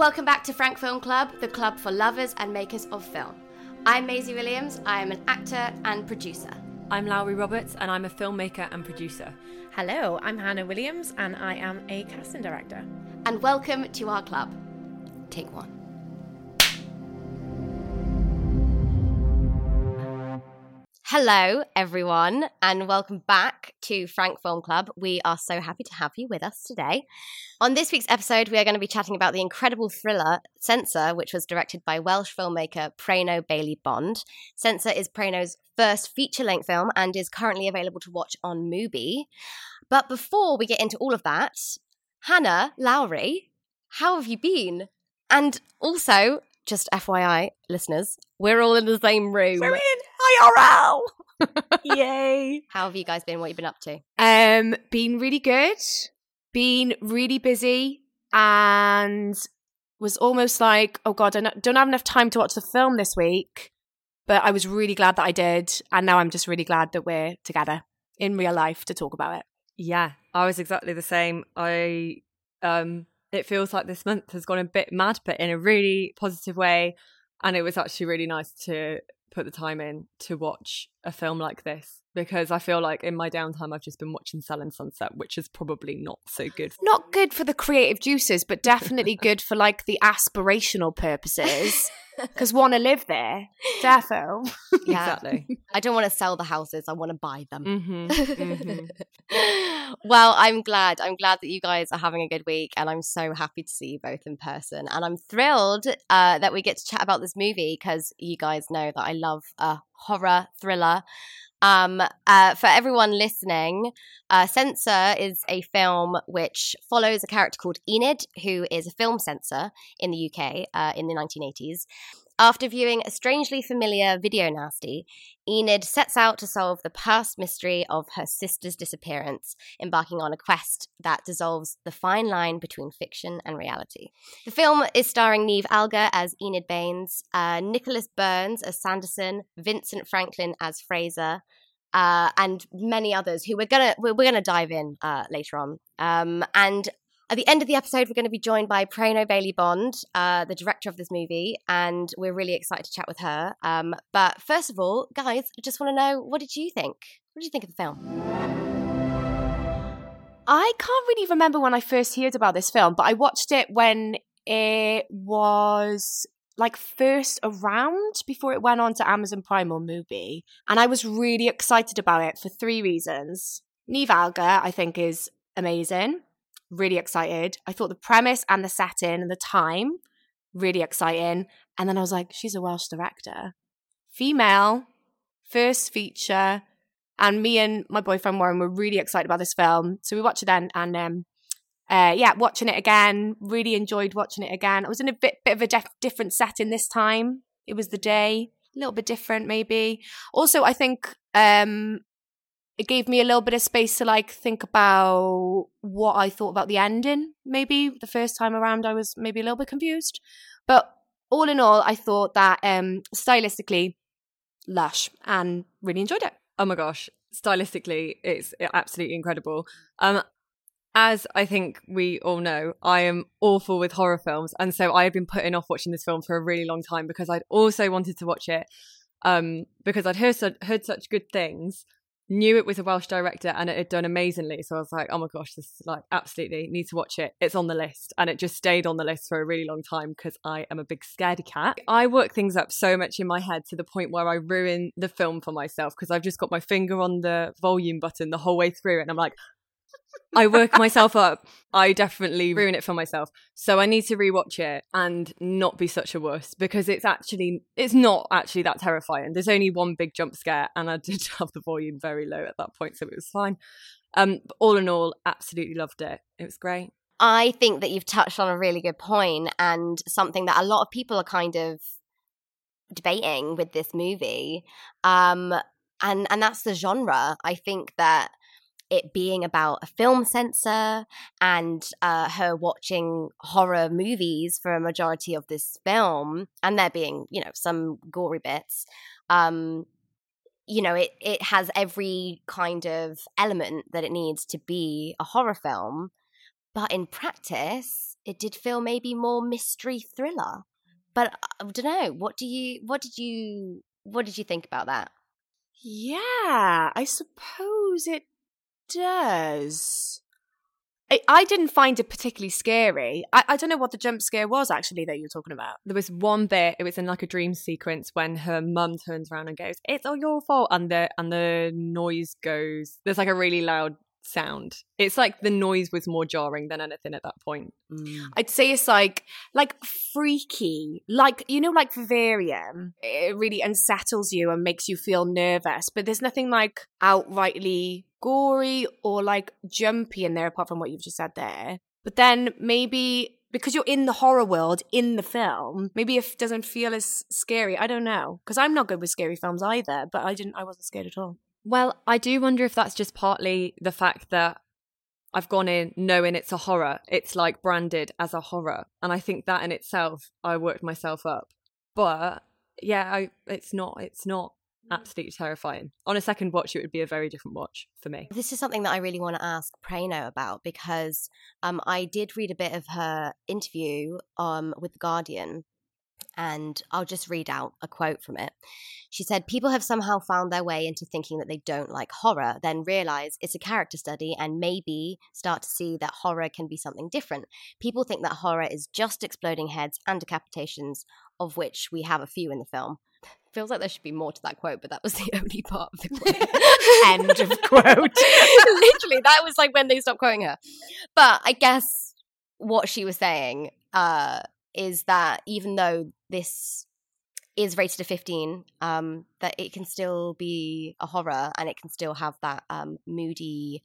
Welcome back to Frank Film Club, the club for lovers and makers of film. I'm Maisie Williams. I am an actor and producer. I'm Lowry Roberts, and I'm a filmmaker and producer. Hello, I'm Hannah Williams, and I am a casting director. And welcome to our club. Take one. Hello, everyone, and welcome back to Frank Film Club. We are so happy to have you with us today. On this week's episode, we are going to be chatting about the incredible thriller Censor, which was directed by Welsh filmmaker Prano Bailey Bond. Censor is Prano's first feature length film and is currently available to watch on Mubi. But before we get into all of that, Hannah, Lowry, how have you been? And also, just FYI, listeners, we're all in the same room. We're in IRL. Yay! How have you guys been? What have you been up to? Um, been really good. Been really busy, and was almost like, oh god, I don't have enough time to watch the film this week. But I was really glad that I did, and now I'm just really glad that we're together in real life to talk about it. Yeah, I was exactly the same. I um it feels like this month has gone a bit mad, but in a really positive way. And it was actually really nice to put the time in to watch a film like this because I feel like in my downtime I've just been watching Selling Sunset, which is probably not so good. Not good for the creative juices, but definitely good for like the aspirational purposes. Because want to live there, defo. Yeah. Exactly. I don't want to sell the houses, I want to buy them. hmm hmm well, I'm glad. I'm glad that you guys are having a good week, and I'm so happy to see you both in person. And I'm thrilled uh, that we get to chat about this movie because you guys know that I love a horror thriller. Um, uh, for everyone listening, uh, Censor is a film which follows a character called Enid, who is a film censor in the UK uh, in the 1980s. After viewing a strangely familiar video nasty, Enid sets out to solve the past mystery of her sister's disappearance, embarking on a quest that dissolves the fine line between fiction and reality. The film is starring Niamh Algar as Enid Baines, uh, Nicholas Burns as Sanderson, Vincent Franklin as Fraser, uh, and many others who we're gonna we're, we're gonna dive in uh, later on. Um, and at the end of the episode, we're going to be joined by Prano Bailey Bond, uh, the director of this movie, and we're really excited to chat with her. Um, but first of all, guys, I just want to know what did you think? What did you think of the film? I can't really remember when I first heard about this film, but I watched it when it was like first around before it went on to Amazon Prime or Mubi. And I was really excited about it for three reasons. Niamh Algar, I think, is amazing. Really excited. I thought the premise and the setting and the time, really exciting. And then I was like, she's a Welsh director. Female, first feature. And me and my boyfriend Warren were really excited about this film. So we watched it then and um uh, yeah, watching it again, really enjoyed watching it again. I was in a bit bit of a def- different setting this time. It was the day, a little bit different maybe. Also, I think um, it gave me a little bit of space to like think about what I thought about the ending. Maybe the first time around, I was maybe a little bit confused, but all in all, I thought that um, stylistically, lush and really enjoyed it. Oh my gosh, stylistically, it's absolutely incredible. Um, as I think we all know, I am awful with horror films, and so I had been putting off watching this film for a really long time because I'd also wanted to watch it um, because I'd heard heard such good things, knew it was a Welsh director, and it had done amazingly. So I was like, oh my gosh, this is like absolutely need to watch it. It's on the list, and it just stayed on the list for a really long time because I am a big scaredy cat. I work things up so much in my head to the point where I ruin the film for myself because I've just got my finger on the volume button the whole way through, and I'm like. I work myself up. I definitely ruin it for myself. So I need to rewatch it and not be such a wuss because it's actually it's not actually that terrifying. There's only one big jump scare and I did have the volume very low at that point, so it was fine. Um, all in all, absolutely loved it. It was great. I think that you've touched on a really good point and something that a lot of people are kind of debating with this movie. Um, and and that's the genre. I think that it being about a film censor and uh, her watching horror movies for a majority of this film, and there being you know some gory bits. Um, you know, it it has every kind of element that it needs to be a horror film, but in practice, it did feel maybe more mystery thriller. But I don't know. What do you? What did you? What did you think about that? Yeah, I suppose it does. I, I didn't find it particularly scary. I, I don't know what the jump scare was actually that you were talking about. There was one bit. It was in like a dream sequence when her mum turns around and goes, "It's all your fault," and the and the noise goes. There's like a really loud sound. It's like the noise was more jarring than anything at that point. Mm. I'd say it's like like freaky, like you know, like vivarium. It really unsettles you and makes you feel nervous. But there's nothing like outrightly gory or like jumpy in there, apart from what you've just said there. But then maybe because you're in the horror world in the film, maybe it doesn't feel as scary. I don't know because I'm not good with scary films either. But I didn't. I wasn't scared at all. Well, I do wonder if that's just partly the fact that I've gone in knowing it's a horror. It's like branded as a horror. And I think that in itself, I worked myself up. But yeah, I, it's not, it's not absolutely terrifying. On a second watch, it would be a very different watch for me. This is something that I really want to ask Prano about because um, I did read a bit of her interview um, with The Guardian, and I'll just read out a quote from it. She said, People have somehow found their way into thinking that they don't like horror, then realize it's a character study and maybe start to see that horror can be something different. People think that horror is just exploding heads and decapitations, of which we have a few in the film. Feels like there should be more to that quote, but that was the only part of the quote. End of quote. Literally, that was like when they stopped quoting her. But I guess what she was saying uh, is that even though this is rated a 15 um that it can still be a horror and it can still have that um moody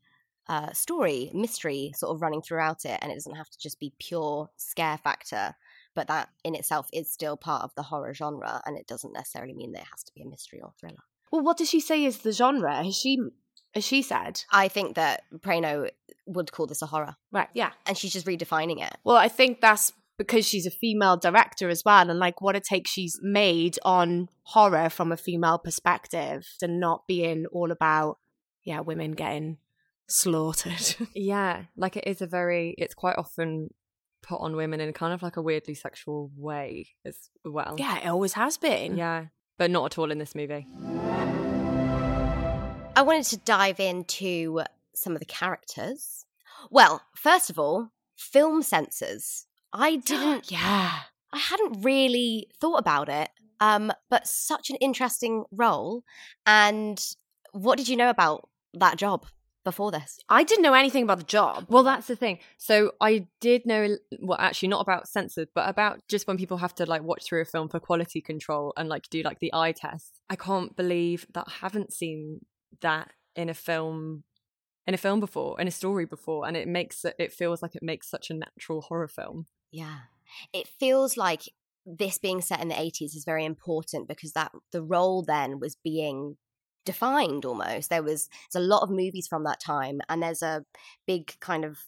uh story mystery sort of running throughout it and it doesn't have to just be pure scare factor but that in itself is still part of the horror genre and it doesn't necessarily mean that it has to be a mystery or thriller Well, what does she say is the genre? Has she has she said? i think that prano would call this a horror Right. Yeah. and she's just redefining it Well, I think that's because she's a female director as well, and like what a take she's made on horror from a female perspective, and not being all about yeah women getting slaughtered. Yeah, like it is a very, it's quite often put on women in kind of like a weirdly sexual way as well. yeah, it always has been. Yeah, but not at all in this movie. I wanted to dive into some of the characters. Well, first of all, film censors. I didn't yeah. I hadn't really thought about it. Um, but such an interesting role. And what did you know about that job before this? I didn't know anything about the job. Well, that's the thing. So I did know, well, actually, not about censored, but about just when people have to like watch through a film for quality control and like do like the eye test. I can't believe that I haven't seen that in a film in a film before in a story before and it makes it it feels like it makes such a natural horror film Yeah. It feels like this being set in the 80s is very important because that the role then was being defined almost. There was there's a lot of movies from that time and there's a big kind of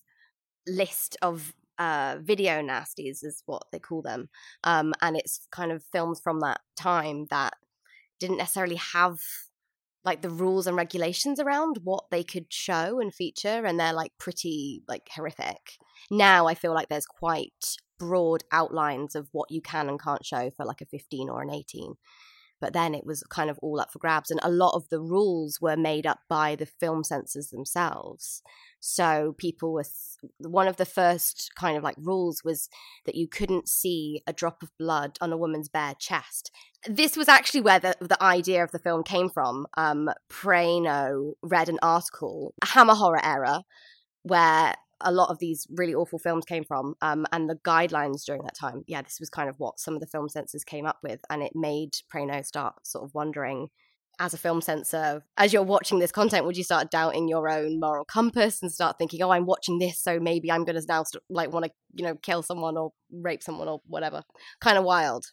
list of uh video nasties is what they call them. Um and it's kind of films from that time that didn't necessarily have like the rules and regulations around what they could show and feature and they're like pretty like horrific. Now i feel like there's quite broad outlines of what you can and can't show for like a 15 or an 18 but then it was kind of all up for grabs and a lot of the rules were made up by the film censors themselves so people with one of the first kind of like rules was that you couldn't see a drop of blood on a woman's bare chest this was actually where the, the idea of the film came from. Um, Prano read an article, Hammer Horror Era, where a lot of these really awful films came from, um, and the guidelines during that time. Yeah, this was kind of what some of the film censors came up with, and it made Prano start sort of wondering as a film censor, as you're watching this content, would you start doubting your own moral compass and start thinking, "Oh, I'm watching this, so maybe I'm going to now st- like want to, you know, kill someone or rape someone or whatever"? Kind of wild.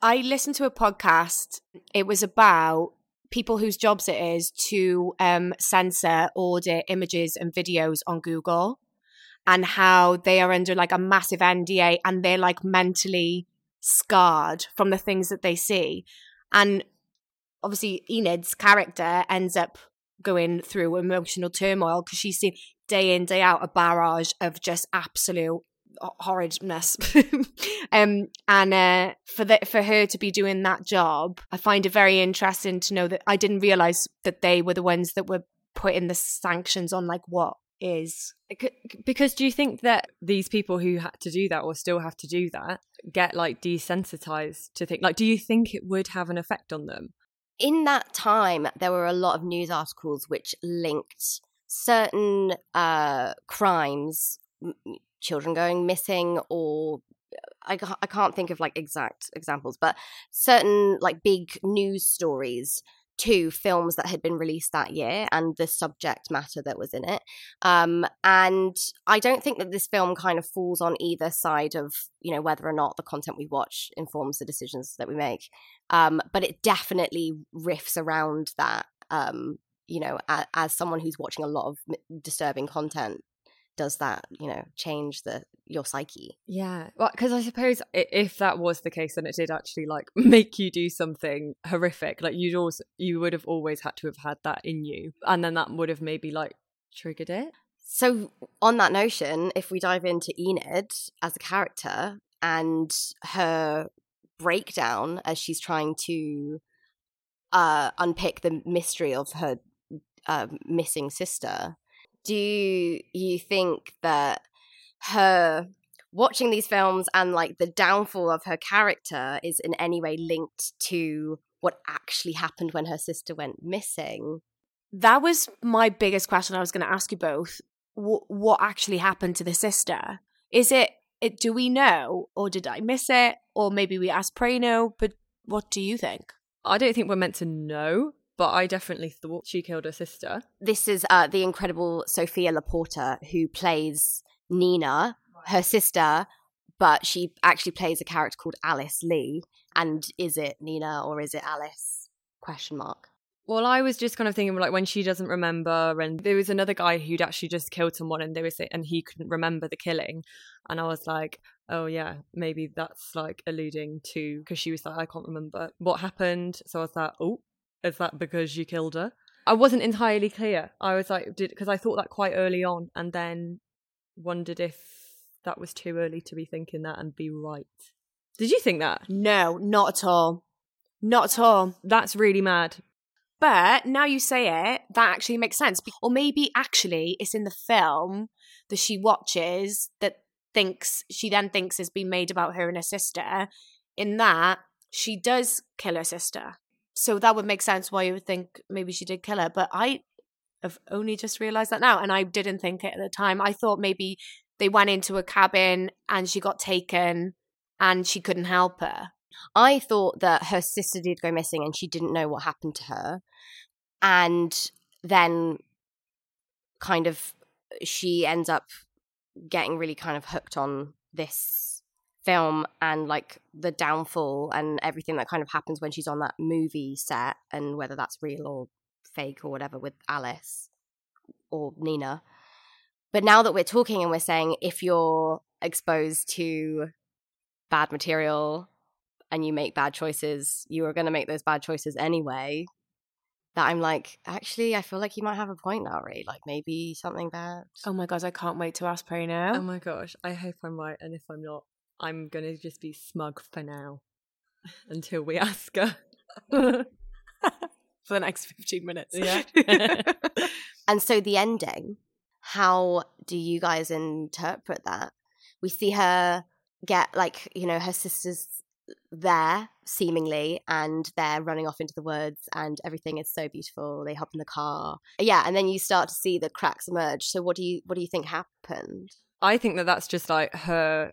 I listened to a podcast. It was about people whose jobs it is to um, censor, audit images and videos on Google, and how they are under like a massive NDA and they're like mentally scarred from the things that they see. And obviously Enid's character ends up going through emotional turmoil because she's seen day in day out a barrage of just absolute horridness um and uh for for her to be doing that job i find it very interesting to know that i didn't realize that they were the ones that were putting the sanctions on like what is. Because do you think that these people who had to do that or still have to do that get like desensitized to think like do you think it would have an effect on them? In that time, there were a lot of news articles which linked certain uh, crimes, children going missing, or I, I can't think of like exact examples, but certain like big news stories to films that had been released that year and the subject matter that was in it. Um, and I don't think that this film kind of falls on either side of, you know, whether or not the content we watch informs the decisions that we make. Um, but it definitely riffs around that. Um, you know, as someone who's watching a lot of disturbing content, does that you know change the your psyche? Yeah well because i suppose if that was the case then it did actually like make you do something horrific like you'd also you would have always had to have had that in you and then that would have maybe like triggered it. So on that notion if we dive into enid as a character and her breakdown as she's trying to uh unpick the mystery of her uh, missing sister do you think that her watching these films and like the downfall of her character is in any way linked to what actually happened when her sister went missing? That was my biggest question I was going to ask you both. W- what actually happened to the sister? Is it, it, do we know, or did I miss it? Or maybe we asked Prano, but what do you think? I don't think we're meant to know but I definitely thought she killed her sister. This is uh, the incredible Sophia Laporta who plays Nina, her sister, but she actually plays a character called Alice Lee. And is it Nina or is it Alice? Question mark. Well, I was just kind of thinking like when she doesn't remember, and there was another guy who'd actually just killed someone, and they were saying, and he couldn't remember the killing, and I was like, oh yeah, maybe that's like alluding to because she was like, I can't remember what happened, so I was like, oh, is that because you killed her? I wasn't entirely clear. I was like, did because I thought that quite early on, and then wondered if that was too early to be thinking that and be right. Did you think that? No, not at all. Not at all. That's really mad. But now you say it, that actually makes sense. Or maybe actually it's in the film that she watches that thinks she then thinks has been made about her and her sister. In that, she does kill her sister so that would make sense why you would think maybe she did kill her. But I have only just realized that now, and I didn't think it at the time. I thought maybe they went into a cabin and she got taken and she couldn't help her. I thought that her sister did go missing and she didn't know what happened to her. And then kind of she ends up getting really kind of hooked on this film and like the downfall and everything that kind of happens when she's on that movie set and whether that's real or fake or whatever with Alice or Nina. But now that we're talking and we're saying if you're exposed to bad material and you make bad choices, you are going to make those bad choices anyway. That I'm like, actually, I feel like you might have a point now, Ray. Like maybe something bad. Oh my god, I can't wait to ask Prano. Oh my gosh, I hope I'm right, and if I'm not, I'm going to just be smug for now until we ask her. for the next 15 minutes. Yeah. and so the ending, how do you guys interpret that? We see her get like, you know, her sister's there seemingly and they're running off into the woods and everything is so beautiful they hop in the car yeah and then you start to see the cracks emerge so what do you what do you think happened i think that that's just like her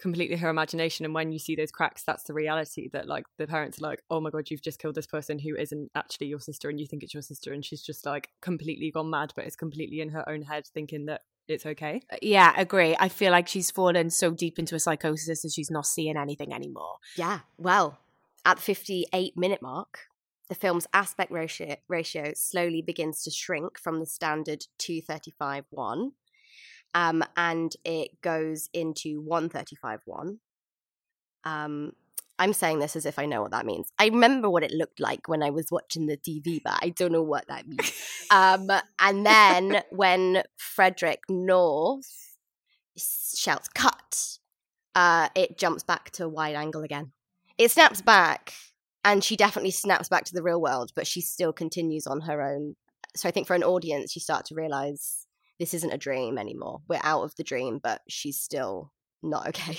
completely her imagination and when you see those cracks that's the reality that like the parents are like oh my god you've just killed this person who isn't actually your sister and you think it's your sister and she's just like completely gone mad but it's completely in her own head thinking that it's okay Uh, yeah agree i feel like she's fallen so deep into a psychosis that she's not seeing anything anymore Yeah. Well, at the 58 minute mark, the film's aspect ratio, ratio slowly begins to shrink from the standard 235 1. Um, and it goes into 135 1. Um, I'm saying this as if I know what that means. I remember what it looked like when I was watching the TV, but I don't know what that means. um, and then when Frederick North shouts cut, uh, it jumps back to wide angle again. It snaps back, and she definitely snaps back to the real world, but she still continues on her own. So I think for an audience, you start to realize this isn't a dream anymore. We're out of the dream, but she's still not okay.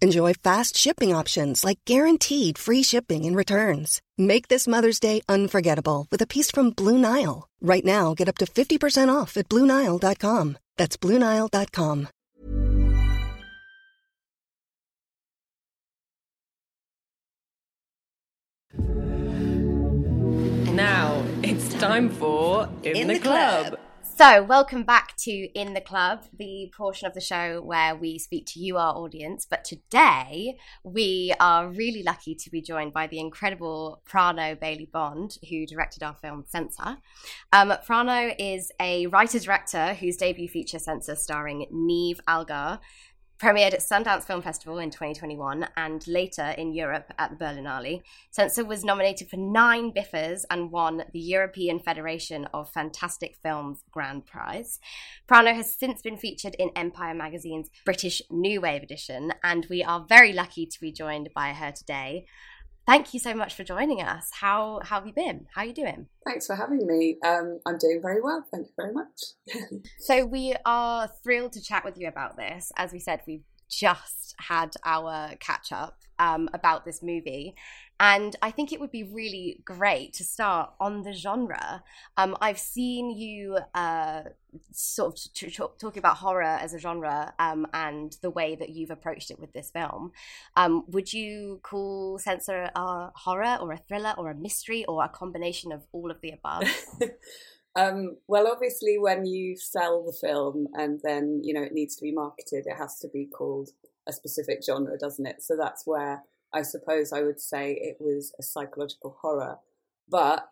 Enjoy fast shipping options like guaranteed free shipping and returns. Make this Mother's Day unforgettable with a piece from Blue Nile. Right now, get up to 50% off at BlueNile.com. That's BlueNile.com. now it's time for in, the, club. So, welcome back to In the Club, the portion of the show where we speak to you, our audience. But today, we are really lucky to be joined by the incredible Prano Bailey Bond, who directed our film Censor. Um, Prano is a writer director whose debut feature Censor, starring Niamh Algar, premiered at Sundance Film Festival in 2021 and later in Europe at the Berlinale. Censor was nominated for nine BIFAs and won the European Federation of Fantastic Films Grand Prize. Prano has since been featured in Empire magazine's British New Wave edition, and we are very lucky to be joined by her today. Thank you so much for joining us. How, how have you been? How are you doing? Thanks for having me. Um, I'm doing very well. Thank you very much. So we are thrilled to chat with you about this. As we said, we've just had our catch up um, about this movie. And I think it would be really great to start on the genre. Um, I've seen you uh, sort of t- t- talking about horror as a genre um, and the way that you've approached it with this film. Um, would you call Censor a horror or a thriller or a mystery or a combination of all of the above? um, well, obviously, when you sell the film and then you know it needs to be marketed, it has to be called a specific genre, doesn't it? So that's where I suppose I would say it was a psychological horror. But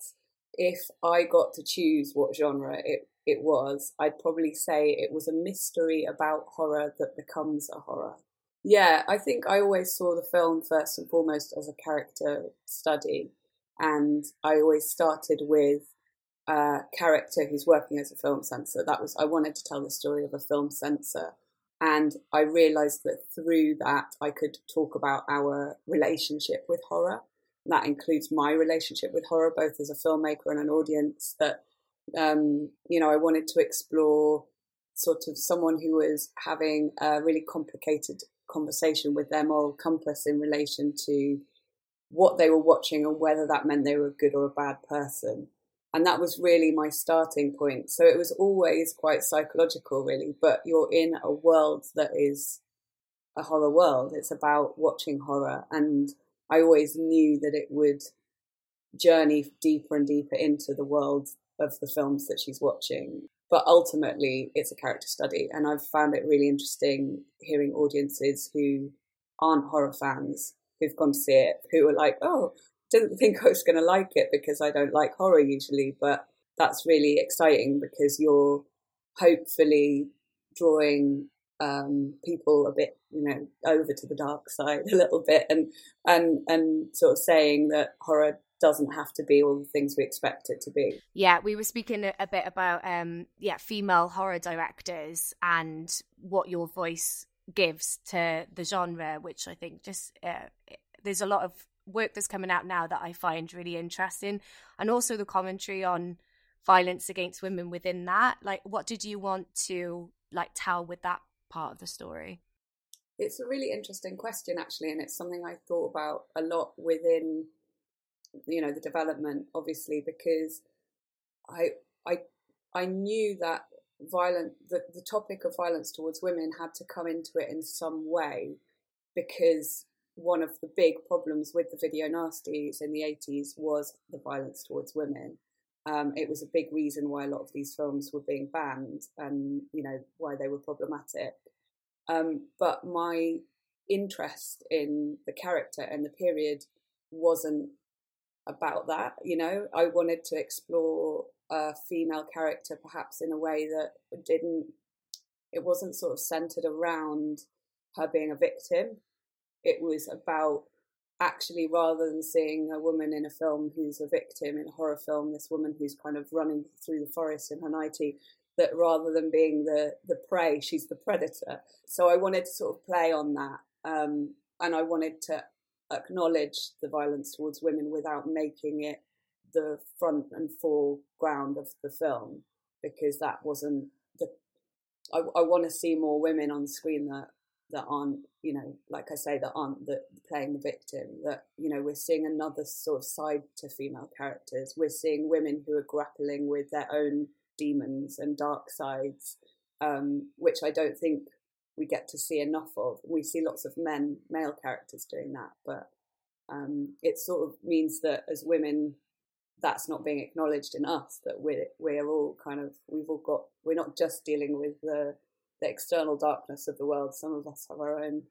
if I got to choose what genre it it was, I'd probably say it was a mystery about horror that becomes a horror. Yeah, I think I always saw the film first and foremost as a character study, and I always started with a character who's working as a film censor. That was I wanted to tell the story of a film censor, and I realized that through that I could talk about our relationship with horror. And that includes my relationship with horror, both as a filmmaker and an audience. That um, you know, I wanted to explore sort of someone who was having a really complicated conversation with their moral compass in relation to what they were watching and whether that meant they were a good or a bad person. And that was really my starting point. So it was always quite psychological, really, but you're in a world that is a horror world. It's about watching horror. And I always knew that it would journey deeper and deeper into the world of the films that she's watching. But ultimately, it's a character study. And I've found it really interesting hearing audiences who aren't horror fans, who've gone to see it, who are like, oh, didn't think I was going to like it because I don't like horror usually. But that's really exciting because you're hopefully drawing um, people a bit, you know, over to the dark side a little bit, and and and sort of saying that horror doesn't have to be all the things we expect it to be. Yeah, we were speaking a, bit about um, yeah, female horror directors and what your voice gives to the genre, which I think just uh, there's a lot of work that's coming out now that I find really interesting, and also the commentary on violence against women within that. Like, what did you want to like tell with that part of the story? It's a really interesting question, actually, and it's something I thought about a lot within, you know, the development, obviously, because I I I knew that violent the, the topic of violence towards women had to come into it in some way because one of the big problems with the video nasties in the 80s was the violence towards women. Um, it was a big reason why a lot of these films were being banned and you know why they were problematic. Um, but my interest in the character and the period wasn't about that you know? I wanted to explore a female character perhaps in a way that didn't it wasn't sort of centered around her being a victim it was about actually rather than seeing a woman in a film who's a victim in a horror film this woman who's kind of running through the forest in her nightie that rather than being the the prey she's the predator. So i wanted to sort of play on that um, and i wanted to acknowledge the violence towards women without making it the front and foreground of the film because that wasn't the I, I want to see more women on screen that that aren't you know like i say that aren't that playing the victim that you know we're seeing another sort of side to female characters. We're seeing women who are grappling with their own demons and dark sides um, which i don't think we get to see enough of. We see lots of men male characters doing that but um, it sort of means that as women that's not being acknowledged in us that we're we're all kind of we've all got we're not just dealing with the the external darkness of the world. Some of us have our own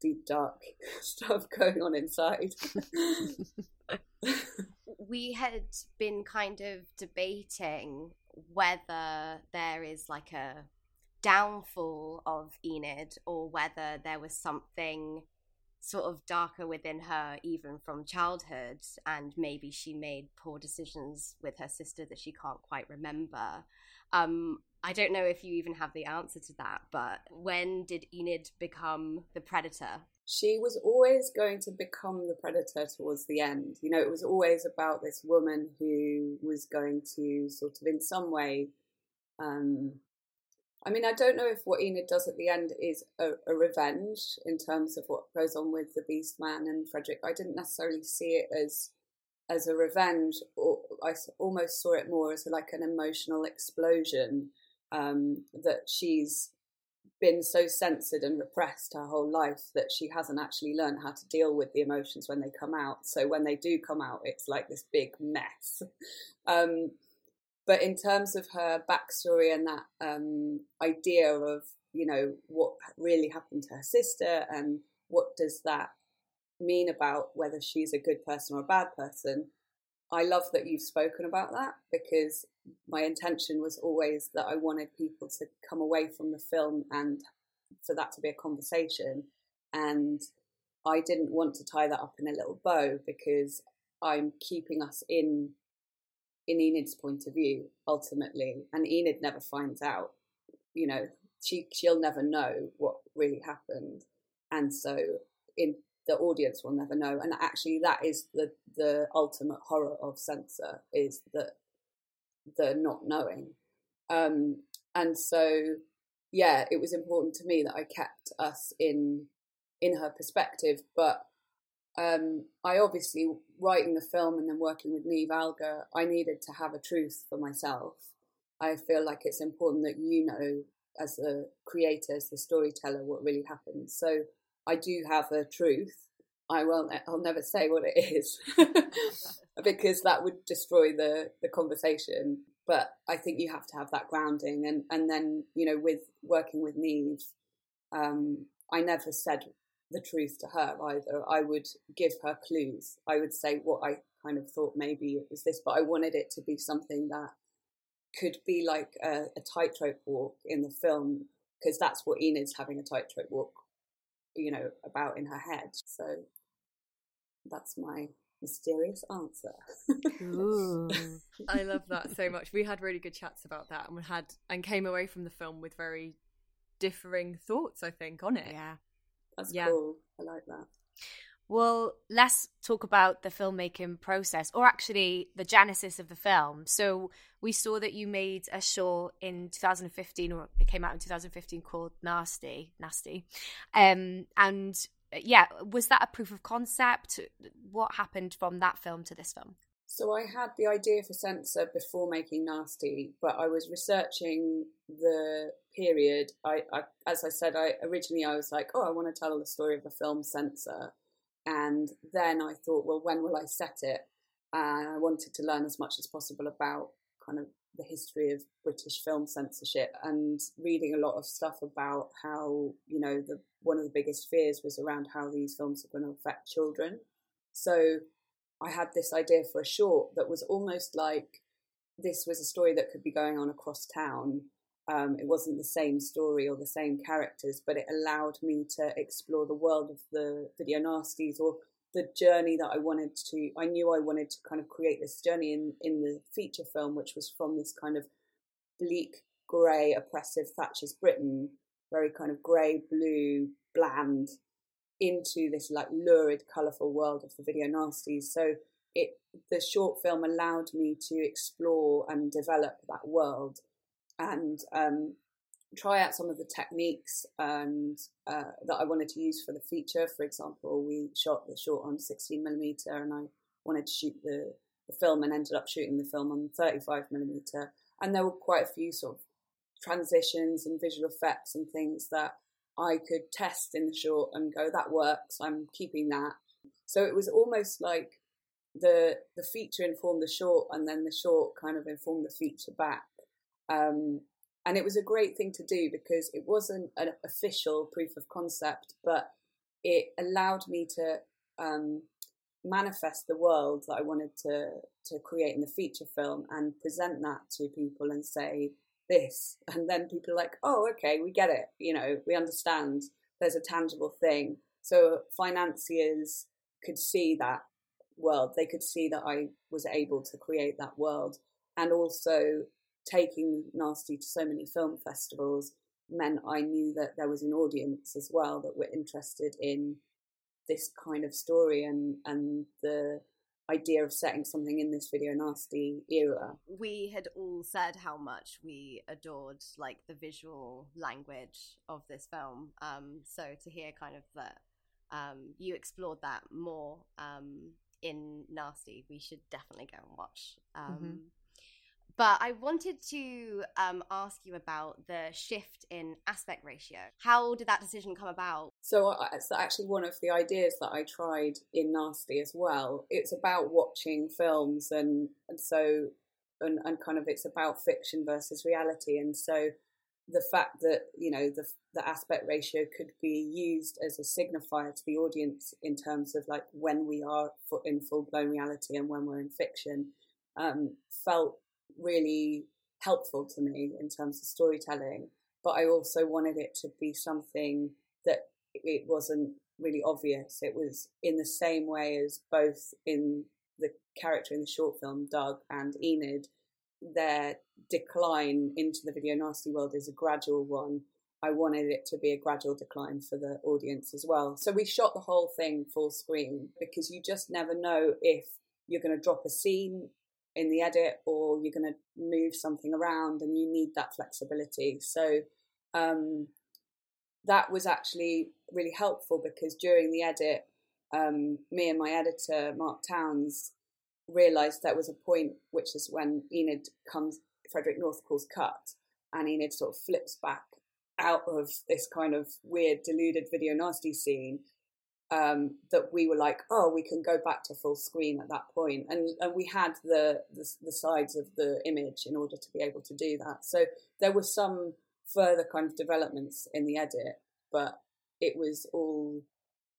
deep dark stuff going on inside. We had been kind of debating whether there is like a downfall of Enid or whether there was something sort of darker within her even from childhood and maybe she made poor decisions with her sister that she can't quite remember. Um, i don't know if you even have the answer to that but when did enid become the predator? She was always going to become the predator towards the end. You know it was always about this woman who was going to sort of in some way um, I mean, I don't know if what Enid does at the end is a, a, revenge in terms of what goes on with the Beast Man and Frederick. I didn't necessarily see it as as a revenge, or I almost saw it more as like an emotional explosion um, that she's been so censored and repressed her whole life that she hasn't actually learned how to deal with the emotions when they come out. So when they do come out, it's like this big mess. Um, but in terms of her backstory and that um, idea of you know what really happened to her sister and what does that mean about whether she's a good person or a bad person i love that you've spoken about that because my intention was always that i wanted people to come away from the film and for that to be a conversation and i didn't want to tie that up in a little bow because i'm keeping us in in Enid's point of view, ultimately, and Enid never finds out. You know, she she'll never know what really happened, and so in the audience will never know. And actually, that is the the ultimate horror of censor is that the not knowing. Um, and so, yeah, it was important to me that I kept us in in her perspective, but um, I obviously writing the film and then working with Niamh Algar, I needed to have a truth for myself. I feel like it's important that you know, as the creator, as the storyteller, what really happened. So I do have a truth. I will. I'll never say what it is because that would destroy the the conversation. But I think you have to have that grounding, and and then you know, with working with Niamh, um, I never said the truth to her either. I would give her clues. I would say what I kind of thought maybe it was this, but I wanted it to be something that could be like a, a tightrope walk in the film because that's what Enid's having a tightrope walk, you know, about in her head. So that's my mysterious answer. I love that so much. We had really good chats about that and we had and came away from the film with very differing thoughts, I think, on it. Yeah. That's Yeah. cool. I like that. Well, let's talk about the filmmaking process, or actually the genesis of the film. So we saw that you made a short in 2015, or it came out in 2015, called Nasty, Nasty, um, and uh, yeah, was that a proof of concept? What happened from that film to this film? So I had the idea for Censor before making Nasty, but I was researching the period. I, I as I said, I originally I was like, oh, I want to tell the story of the film Censor, and then I thought, well, when will I set it? And I wanted to learn as much as possible about kind of the history of British film censorship and reading a lot of stuff about how you know the one of the biggest fears was around how these films are going to affect children. So I had this idea for a short that was almost like this was a story that could be going on across town. Um, it wasn't the same story or the same characters, but it allowed me to explore the world of the video nasties or the journey that I wanted to. I knew I wanted to kind of create this journey in in the feature film, which was from this kind of bleak, grey, oppressive Thatcher's Britain, very kind of grey, blue, bland, into this like lurid, colourful world of the video nasties. So it the short film allowed me to explore and develop that world and um, try out some of the techniques and uh, that I wanted to use for the feature. For example, we shot the short on 16 millimeter, and I wanted to shoot the, the film and ended up shooting the film on 35 millimeter. And there were quite a few sort of transitions and visual effects and things that I could test in the short and go, that works. I'm keeping that. So it was almost like the the feature informed the short, and then the short kind of informed the feature back. Um, and it was a great thing to do because it wasn't an official proof of concept, but it allowed me to um, manifest the world that I wanted to to create in the feature film and present that to people and say this, and then people are like, oh, okay, we get it. You know, we understand. There's a tangible thing. So financiers could see that world. They could see that I was able to create that world, and also taking Nasty to so many film festivals meant I knew that there was an audience as well that were interested in this kind of story and and the idea of setting something in this video nasty era. We had all said how much we adored like the visual language of this film. Um, so to hear kind of that um, you explored that more um, in Nasty, we should definitely go and watch. Um, Mhm. But I wanted to um, ask you about the shift in aspect ratio. How did that decision come about? So it's actually one of the ideas that I tried in Nasty as well. It's about watching films and and so and, and kind of it's about fiction versus reality and so the fact that you know the the aspect ratio could be used as a signifier to the audience in terms of like when we are in full blown reality and when we're in fiction um, felt really helpful to me in terms of storytelling. But I also wanted it to be something that it wasn't really obvious. It was in the same way as both in the character in the short film, Doug and Enid, their decline into the video nasty world is a gradual one. I wanted it to be a gradual decline for the audience as well. So we shot the whole thing full screen because you just never know if you're going to drop a scene in the edit or you're going to move something around and you need that flexibility. So um, that was actually really helpful because during the edit, um, me and my editor, Mark Towns, realised there was a point, which is when Enid comes, Frederick North calls cut, and Enid sort of flips back out of this kind of weird, deluded video nasty scene. Um, that we were like, oh, we can go back to full screen at that point, and and we had the, the the sides of the image in order to be able to do that. So there were some further kind of developments in the edit, but it was all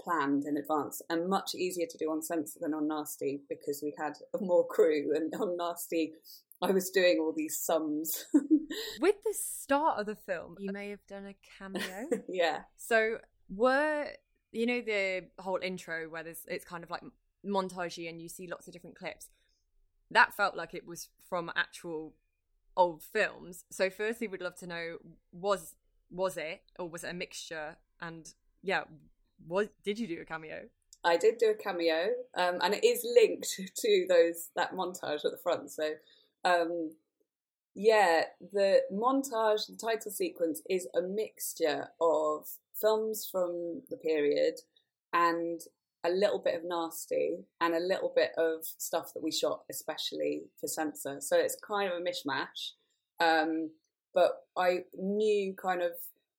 planned in advance and much easier to do on Censor than on Nasty because we had more crew and on Nasty I was doing all these sums. With the start of the film, you may have done a cameo. yeah. So were you know the whole intro where there's it's kind of like montagey and you see lots of different clips. That felt like it was from actual old films. So firstly we'd love to know was was it or was it a mixture and yeah, was did you do a cameo? I did do a cameo, um, and it is linked to those that montage at the front. So, um, yeah, the montage, the title sequence is a mixture of films from the period and a little bit of nasty and a little bit of stuff that we shot especially for censor. So it's kind of a mishmash. Um, but I knew kind of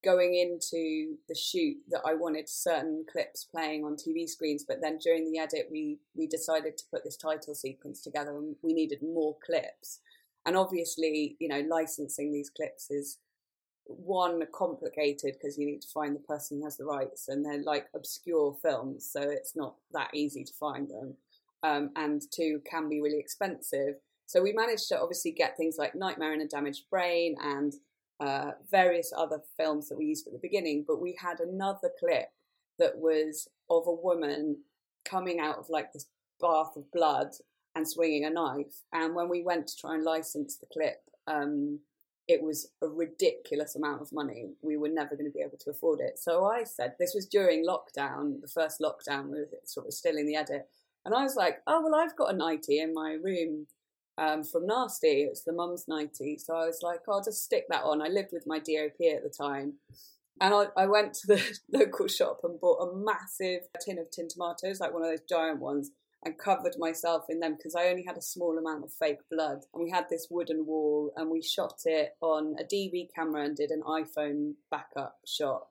going into the shoot that I wanted certain clips playing on TV screens, but then during the edit we we decided to put this title sequence together and we needed more clips. And obviously, you know, licensing these clips is one complicated because you need to find the person who has the rights and they're like obscure films, so it's not that easy to find them. Um, and two can be really expensive. So we managed to obviously get things like Nightmare in a Damaged Brain and uh, various other films that we used at the beginning, but we had another clip that was of a woman coming out of like this bath of blood and swinging a knife. And when we went to try and license the clip, um, it was a ridiculous amount of money. We were never going to be able to afford it. So I said, this was during lockdown, the first lockdown, we were sort of still in the edit. And I was like, oh, well, I've got a nightie in my room um, from Nasty. It's the mum's nightie. So I was like, oh, I'll just stick that on. I lived with my DOP at the time. And I, I went to the local shop and bought a massive tin of tin tomatoes, like one of those giant ones, and covered myself in them because I only had a small amount of fake blood. And we had this wooden wall and we shot it on a DV camera and did an iPhone backup shot.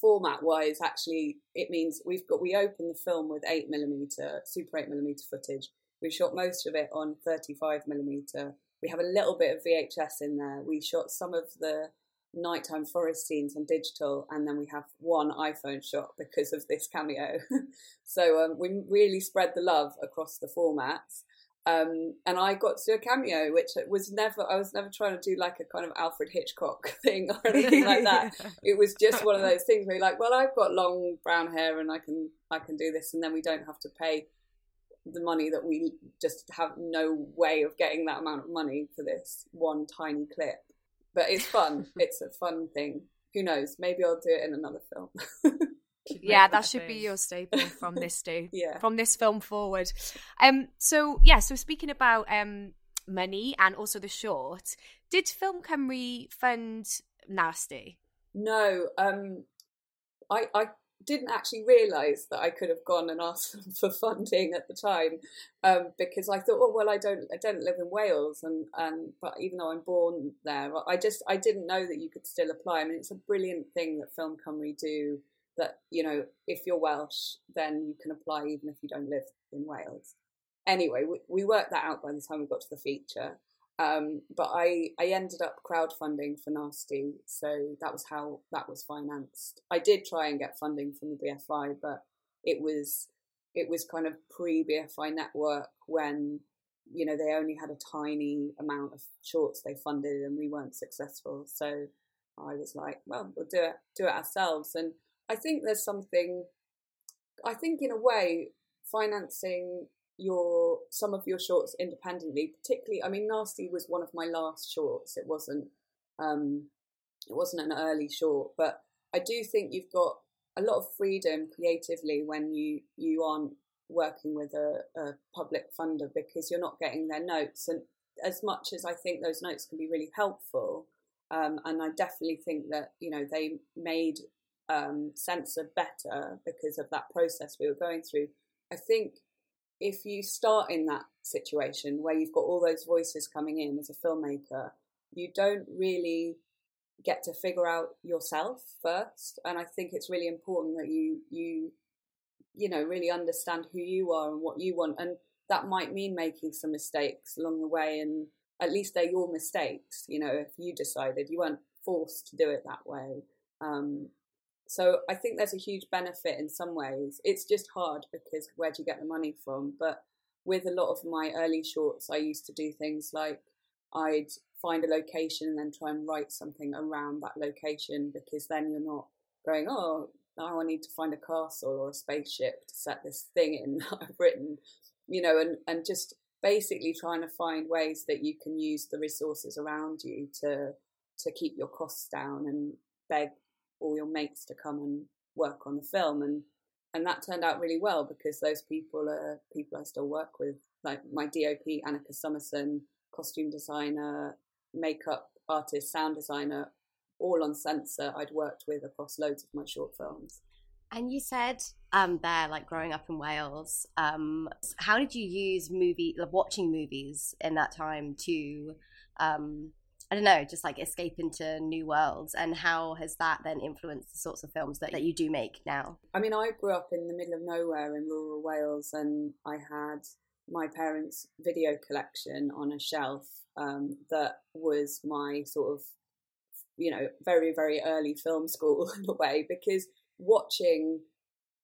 Format wise, actually, it means we've got we open the film with eight millimeter, super eight millimeter footage, we shot most of it on 35 millimeter. We have a little bit of VHS in there. We shot some of the nighttime forest scenes on digital, and then we have one iPhone shot because of this cameo. so um, we really spread the love across the formats. Um, and I got to do a cameo, which was never, I was never trying to do like a kind of Alfred Hitchcock thing or anything like that. It was just one of those things where you're like, well, I've got long brown hair and I can, I can do this. And then we don't have to pay the money that we just have no way of getting that amount of money for this one tiny clip. But it's fun. it's a fun thing. Who knows? Maybe I'll do it in another film. yeah, that should be your staple from this day. yeah. From this film forward. Um so yeah, so speaking about um money and also the short, did Film Cymru fund Nasty? No, um I, I didn't actually realise that I could have gone and asked them for funding at the time um, because I thought, oh well, I don't, I don't live in Wales, and and but even though I'm born there, I just I didn't know that you could still apply. I mean, it's a brilliant thing that Film Cymru do. That you know, if you're Welsh, then you can apply even if you don't live in Wales. Anyway, we, we worked that out by the time we got to the feature. Um, but I, I ended up crowdfunding for Nasty, so that was how that was financed. I did try and get funding from the BFI, but it was it was kind of pre BFI network when you know they only had a tiny amount of shorts they funded and we weren't successful. So I was like, well, we'll do it do it ourselves. And I think there's something. I think in a way, financing your some of your shorts independently. Particularly, I mean, Nasty was one of my last shorts. It wasn't um, it wasn't an early short, but I do think you've got a lot of freedom creatively when you you aren't working with a, a public funder because you're not getting their notes. And as much as I think those notes can be really helpful, um, and I definitely think that you know they made um, censor better because of that process we were going through. I think if you start in that situation where you've got all those voices coming in as a filmmaker, you don't really get to figure out yourself first. And I think it's really important that you you you know really understand who you are and what you want. And that might mean making some mistakes along the way and at least they're your mistakes, you know, if you decided you weren't forced to do it that way. Um, so I think there's a huge benefit in some ways. It's just hard because where do you get the money from? But with a lot of my early shorts, I used to do things like I'd find a location and then try and write something around that location because then you're not going, oh, now I need to find a castle or a spaceship to set this thing in that I've written, you know, and, and just basically trying to find ways that you can use the resources around you to to keep your costs down and beg all your mates to come and work on the film and and that turned out really well because those people are people I still work with like my DOP Annika Summerson costume designer makeup artist sound designer all on censor I'd worked with across loads of my short films. And you said um, there, like growing up in Wales, um, how did you use movie, like watching movies in that time to, um, I don't know, just like escape into new worlds? And how has that then influenced the sorts of films that, that you do make now? I mean, I grew up in the middle of nowhere in rural Wales, and I had my parents' video collection on a shelf um, that was my sort of, you know, very, very early film school in a way because watching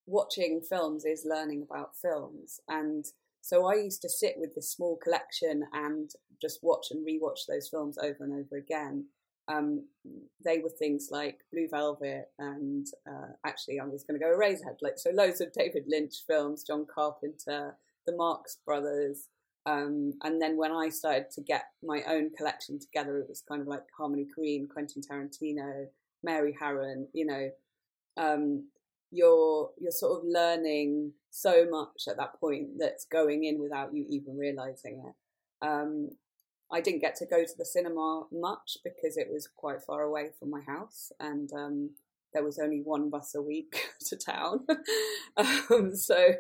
watching films is learning about films and so I used to sit with this small collection and just watch and rewatch those films over and over again. Um, they were things like Blue Velvet and uh, actually I was going to go Eraserhead, like so loads of David Lynch films, John Carpenter, the Marx Brothers, um, and then when I started to get my own collection together, it was kind of like Harmony Korine, Quentin Tarantino, Mary Harron, you know, um, you're you're sort of learning so much at that point that's going in without you even realizing it. Um, I didn't get to go to the cinema much because it was quite far away from my house, and um, there was only one bus a week to town. um, so,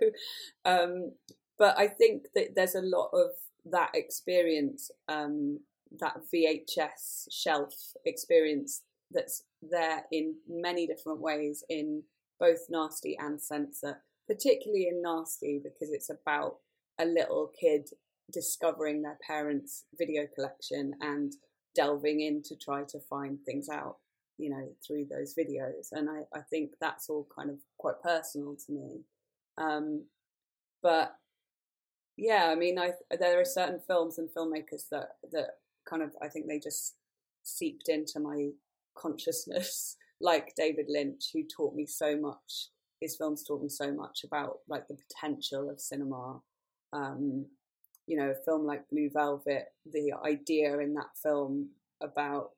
um, but I think that there's a lot of that experience, um, that VHS shelf experience that's there in many different ways in both nasty and censor, particularly in nasty because it's about a little kid discovering their parents' video collection and delving in to try to find things out, you know, through those videos. And I, I think that's all kind of quite personal to me. Um, but yeah, I mean, I, there are certain films and filmmakers that that kind of I think they just seeped into my consciousness, like David Lynch, who taught me so much. His films taught me so much about like the potential of cinema. Um, you know, a film like Blue Velvet, the idea in that film about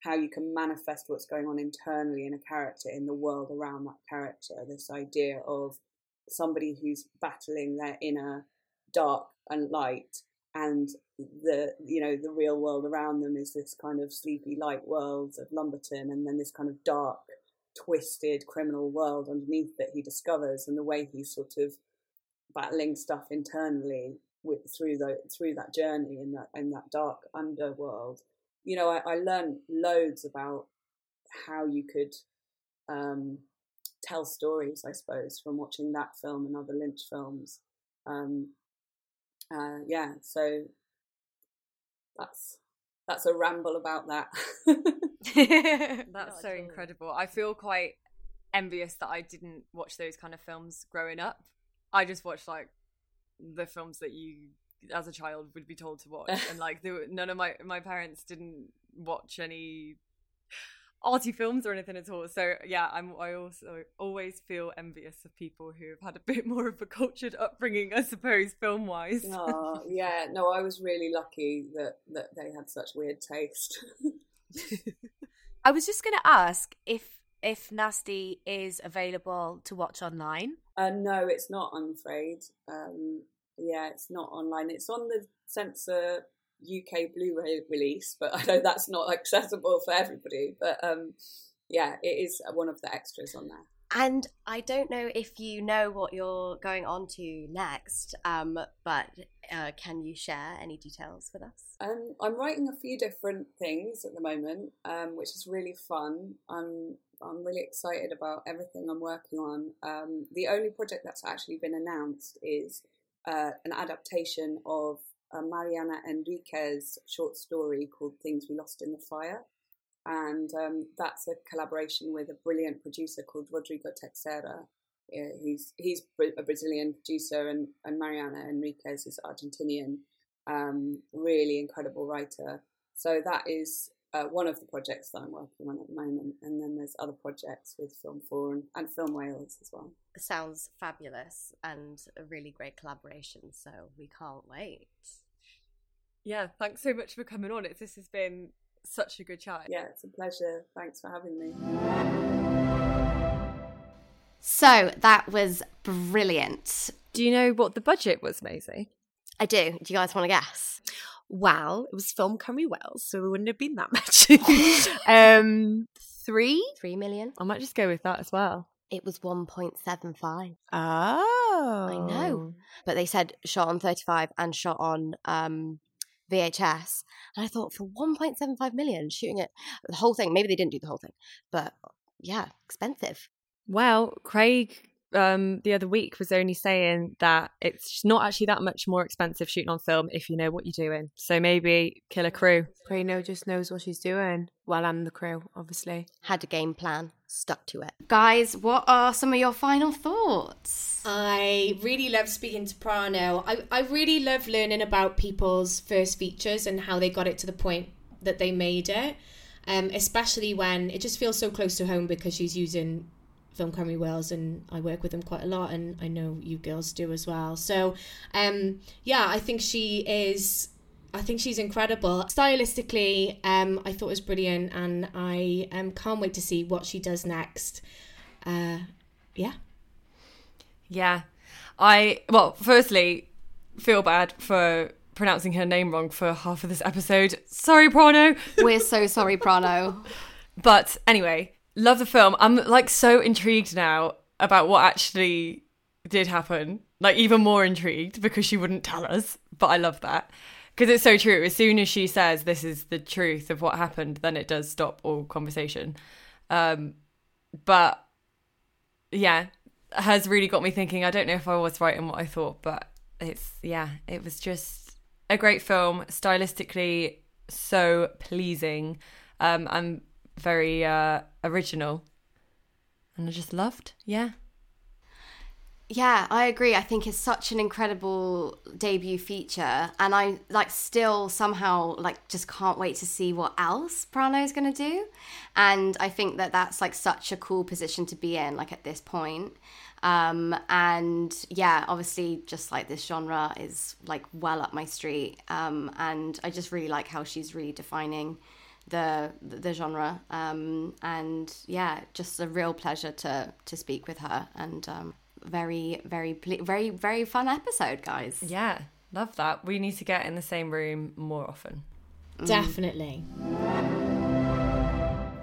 how you can manifest what's going on internally in a character in the world around that character. This idea of somebody who's battling their inner dark and light and the you know the real world around them is this kind of sleepy light world of Lumberton, and then this kind of dark, twisted criminal world underneath that he discovers, and the way he's sort of battling stuff internally with through the through that journey in that in that dark underworld. You know, I, I learned loads about how you could um, tell stories, I suppose, from watching that film and other Lynch films. Um, uh, yeah, so that's that's a ramble about that. that's so incredible. I feel quite envious that I didn't watch those kind of films growing up. I just watched like the films that you as a child would be told to watch and like there were, none of my my parents didn't watch any arty films or anything at all. So yeah, I'm I also always feel envious of people who have had a bit more of a cultured upbringing, I suppose, film wise. Oh yeah, no, I was really lucky that that they had such weird taste. I was just going to ask if if Nasty is available to watch online. Uh, no, it's not. I'm afraid. Um, yeah, it's not online. It's on the censor UK Blu-ray release, but I know that's not accessible for everybody. But um, yeah, it is one of the extras on there. And I don't know if you know what you're going on to next, um, but uh, can you share any details with us? Um, I'm writing a few different things at the moment, um, which is really fun. I'm I'm really excited about everything I'm working on. Um, the only project that's actually been announced is uh, an adaptation of a Mariana Enriquez short story called Things We Lost in the Fire. And um, that's a collaboration with a brilliant producer called Rodrigo Teixeira. he's he's a Brazilian producer, and, and Mariana Enriquez is Argentinian. um, really incredible writer. So that is uh, one of the projects that I'm working on at the moment. And then there's other projects with Film 4 and, and Film Wales as well. Sounds fabulous and a really great collaboration. So we can't wait. Yeah, thanks so much for coming on. It's, this has been such a good chat. Yeah, it's a pleasure. Thanks for having me. So that was brilliant. Do you know what the budget was, Maisie? I do. Do you guys want to guess? Well, it was Film Cymru Wales, so it wouldn't have been that much. um, three? Three million? I might just go with that as well. It was 1.75. Oh. I know. But they said shot on 35 and shot on um, VHS. And I thought for 1.75 million, shooting it, the whole thing, maybe they didn't do the whole thing, but yeah, expensive. Well, Craig um, the other week was only saying that it's not actually that much more expensive shooting on film if you know what you're doing. So maybe kill a crew. Prano just knows what she's doing. Well, and the crew, obviously. Had a game plan, stuck to it. Guys, what are some of your final thoughts? I really love speaking to Prano. I, I really love learning about people's first features and how they got it to the point that they made it. Um, especially when it just feels so close to home because she's using Film Cymru Wales and I work with them quite a lot and I know you girls do as well. So um yeah, I think she is I think she's incredible. Stylistically, um, I thought it was brilliant and I um can't wait to see what she does next. Uh yeah. Yeah. I well, firstly, feel bad for pronouncing her name wrong for half of this episode. Sorry, Prano. We're so sorry, Prano. but anyway, love the film. I'm like so intrigued now about what actually did happen. Like even more intrigued because she wouldn't tell us. But I love that because it's so true. As soon as she says this is the truth of what happened, then it does stop all conversation. Um, but yeah, has really got me thinking. I don't know if I was right in what I thought, but it's yeah, it was just a great film, stylistically so pleasing. Um, I'm very uh, original, and I just loved. Yeah. Yeah, I agree. I think it's such an incredible debut feature, and I like still somehow like just can't wait to see what else Prano is going to do. And I think that that's like such a cool position to be in, like at this point. Um, and yeah, obviously, just like this genre is like well up my street. Um, and I just really like how she's redefining the the genre. Um, and yeah, just a real pleasure to to speak with her. And um, very very very very fun episode, guys. Yeah, love that. We need to get in the same room more often. Definitely.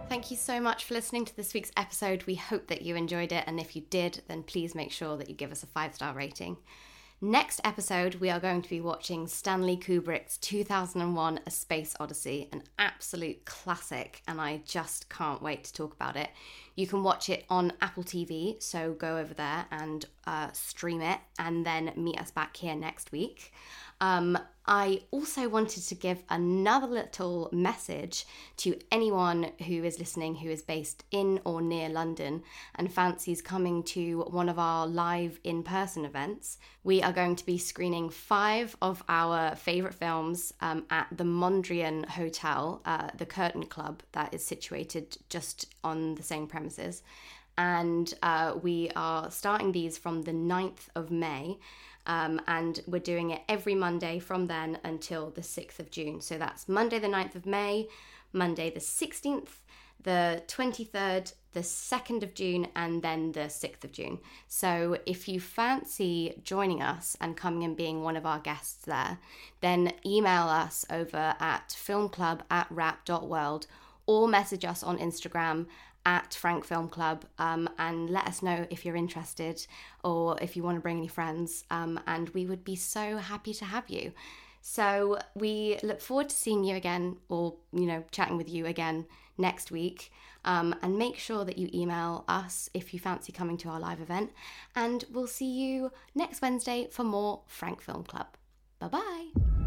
Thank you so much for listening to this week's episode. We hope that you enjoyed it, and if you did, then please make sure that you give us a five star rating. Next episode, we are going to be watching Stanley Kubrick's 2001 A Space Odyssey, an absolute classic, and I just can't wait to talk about it. You can watch it on Apple TV, so go over there and uh, stream it, and then meet us back here next week. Um, I also wanted to give another little message to anyone who is listening who is based in or near London and fancies coming to one of our live in person events. We are going to be screening five of our favourite films um, at the Mondrian Hotel, uh, the Curtain Club, that is situated just on the same premises. And uh, we are starting these from the 9th of May. Um, and we're doing it every Monday from then until the 6th of June. So that's Monday, the 9th of May, Monday, the 16th, the 23rd, the 2nd of June, and then the 6th of June. So if you fancy joining us and coming and being one of our guests there, then email us over at filmclub at wrap.world or message us on Instagram at Frank Film Club um, and let us know if you're interested or if you want to bring any friends. Um, and we would be so happy to have you. So we look forward to seeing you again or, you know, chatting with you again next week. Um, and make sure that you email us if you fancy coming to our live event. And we'll see you next Wednesday for more Frank Film Club. Bye bye.